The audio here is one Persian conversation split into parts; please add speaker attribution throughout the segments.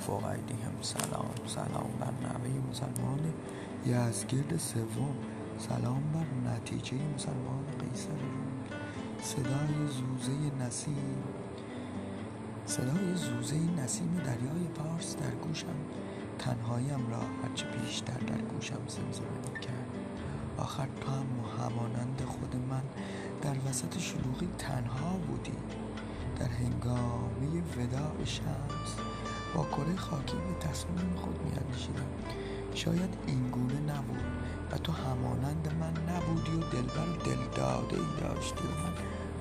Speaker 1: فوق هم سلام. سلام بر نوه مسلمان یزگرد سوم. سلام بر نتیجه مسلمان قیصر صدای زوزه نسیم. صدای زوزه نسیم دریای پارس در گوشم. تنهایم را هرچه بیشتر در گوشم زمزمه کرد آخر تو هم همانند خود من در وسط شلوغی تنها بودی در هنگامه وداع شمس با کره خاکی به تصمیم خود میاندیشیدم. شاید این گونه نبود و تو همانند من نبودی و دلبر دل داده ای داشتی و من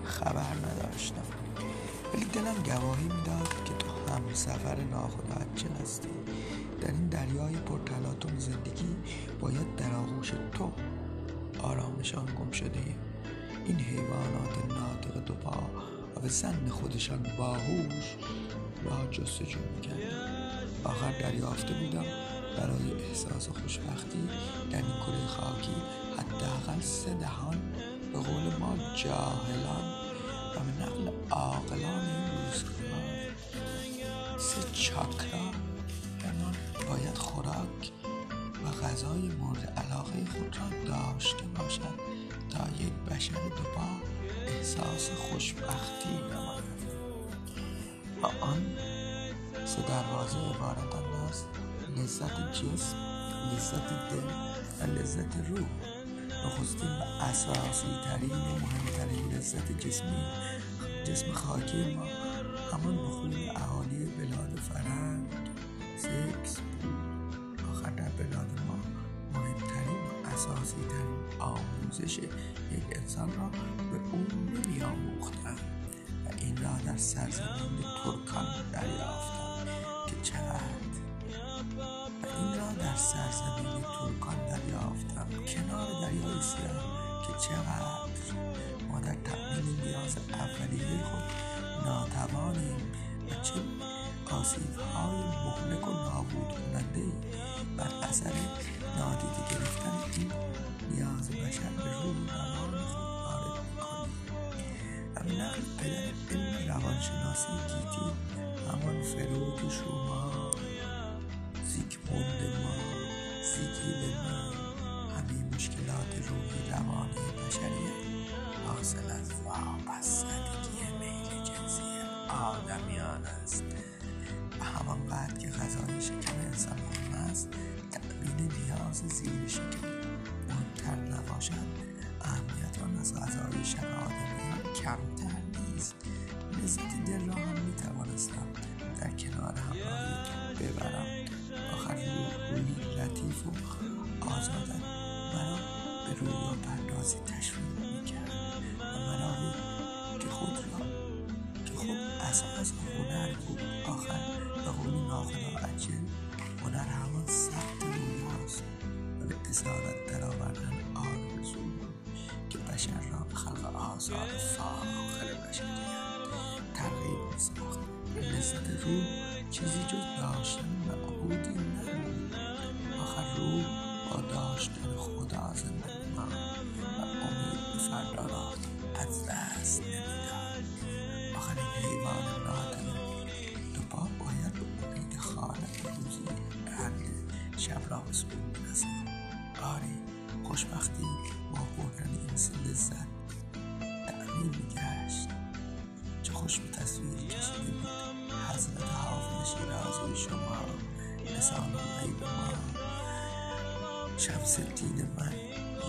Speaker 1: خبر نداشتم. ولی دلم گواهی می‌داد که تو هم سفر چه هستی. در این دریای پرتلاطم زندگی باید در آغوش تو آرامشان گم شده این حیوانات ناطق دو پا و به زن خودشان باهوش را جستجو می‌کرد آخر دریافته بودم برای احساس خوشبختی در این کره خاکی حداقل سه دهان به قول ما جاهلان و به نقل عاقلان این روزگار سه چاکرا باید خوراک و غذای مورد علاقه خود را داشته باشد تا یک بشر دوپا احساس خوشبختی نماید و آن سه دروازه عبارت است لذت جسم لذت دل و لذت روح. نخستین و اساسی ترین و مهمترین لذت جسمی جسم خاکی ما همان بخون اهالی بلاد فرنگ. سکس آخر در بلاد ما مهمترین و اساسی ترین آموزش یک انسان را به او نمی آموختن و این را در سرزمین ترکان دریافتم که چقدر و این را در سرزمین ترکان دریافتم کنار دریای سیاه که چقدر ما در تأمین نیاز اولیه خود ناتوانیم و چه آسیب های مهلک و نابود کننده بر اثر روانشناسی گیتی همان فرود شما. زیگموند ما زیگیل ما. همه مشکلات روحی روانی بشریت حاصل از وابستگی میل جنسی آدمیان است. و همان بعد که غذای شکم انسان مهم است تأمین نیاز زیر شکم. مهمتر نباشد اهمیت آن از غذای شب آدمیان کمتر نیست. لذت دل را هم می‌توانستم در کنار همراهی ببرم. آخر روی لطیف و آزادن مرا به رویا پردازی تشویق می‌کرد. و منابع که خود را که خود اساس هنر بود. آخر به قول ناخدا عجل هنر همان ثبت رویاست و به اصالت درآوردن آرزو که بشر را به خلق آزاد فاخر بشریت ترغیب میساخت لذت روح چیزی جز داشتن معبودی نبود. آخر روح با داشتن خدا زنده میماند و امید به فردا را از دست نمی‌داد. آخر این حیوان ناطق دوپا باید به امید خالق روزی اهل شب را به سکون برسد آری خوشبختی با بردن این لذت خوش به تصویر کشیده بود حضرت حافظ شیرازی شما لسان غیب ما. شمس الدین من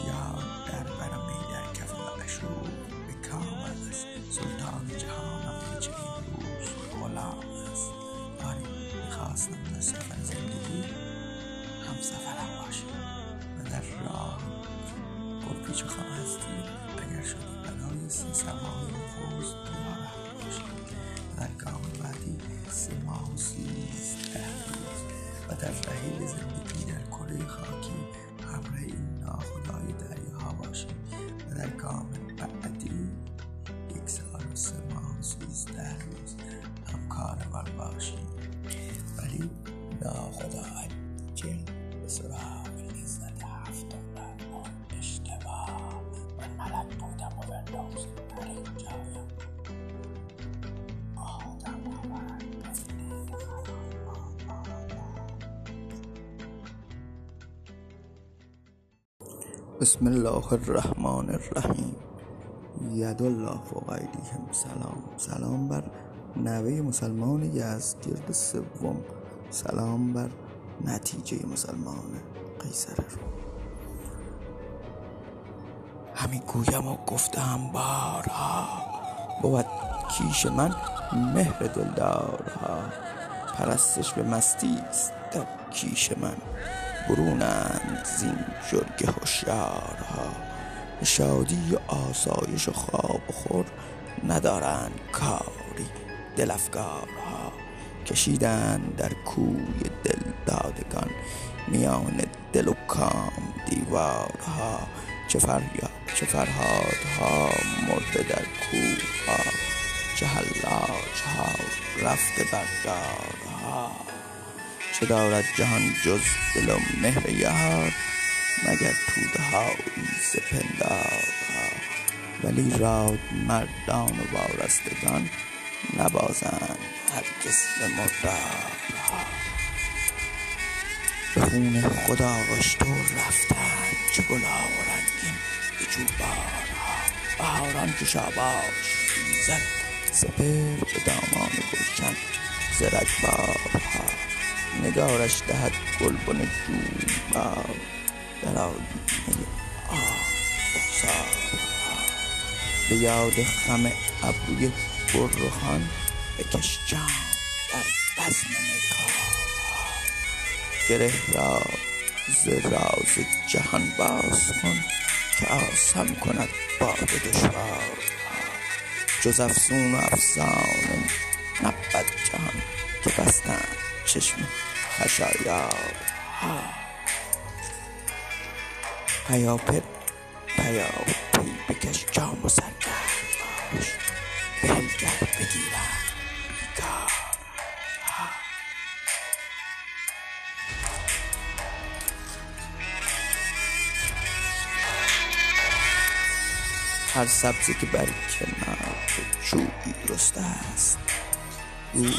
Speaker 1: یا در برمی در کف معشوق به کام است سلطان جهانم که چه روز غلام است. آری می‌خواستم در سفر زندگی هم سفرم باشی و در راه پرپیچ و خم هستی اگر شدی بلای سی بیارم باشی و در گام بعدی سه ماه و سیزده روز و در رحیل زندگی در کره خاکی همراه این ناخدای دریاها باشی و در گام بعدی بسم الله الرحمن الرحیم. ید الله فوق ایدیهم سلام. سلام بر نوه مسلمان یزدگرد سوم. سلام بر نتیجه مسلمان قیصر روم همی گویم و گفتم بارها بود کیش من مهر دلدارها. پرستش به مستی است در کیش من. برونند زین جرگه هشیارها به شادی و آسایش و خواب و خور ندارند کاری دل کشیدند در کوی دل دادگان میان دل و کام دیوارها. چه فریاد چه فرهادها مرده در کوهها. چه حلاجها رفته بر دارها. چه دارد جهان جز دل و مهر یار مگر توده هایی ز پندارها ولی راد مردان و وارستگان نبازند هرگز به مردارها به خون خود آغشته رفتند چه گلها و رنگین به جوبارها بهاران که شاباش خیزد سپهر به دامان گلشن ز رگبارها نگارش دهد گلبن جویبار در آیینه آه رخسارها به یاد خم ابروی فرخان بکش جام در بزم میخوارها گره را ز راز جهان باز کن که آسان کند باد دشوارها جز افسون و افسانه نبود جهان که بستند چشم خشایارها پیاپی پیاپی بکش جام و سرگرم باش بهل گر بگیرند بیکارها هر سبزی که بر کنار جویی رسته است گوی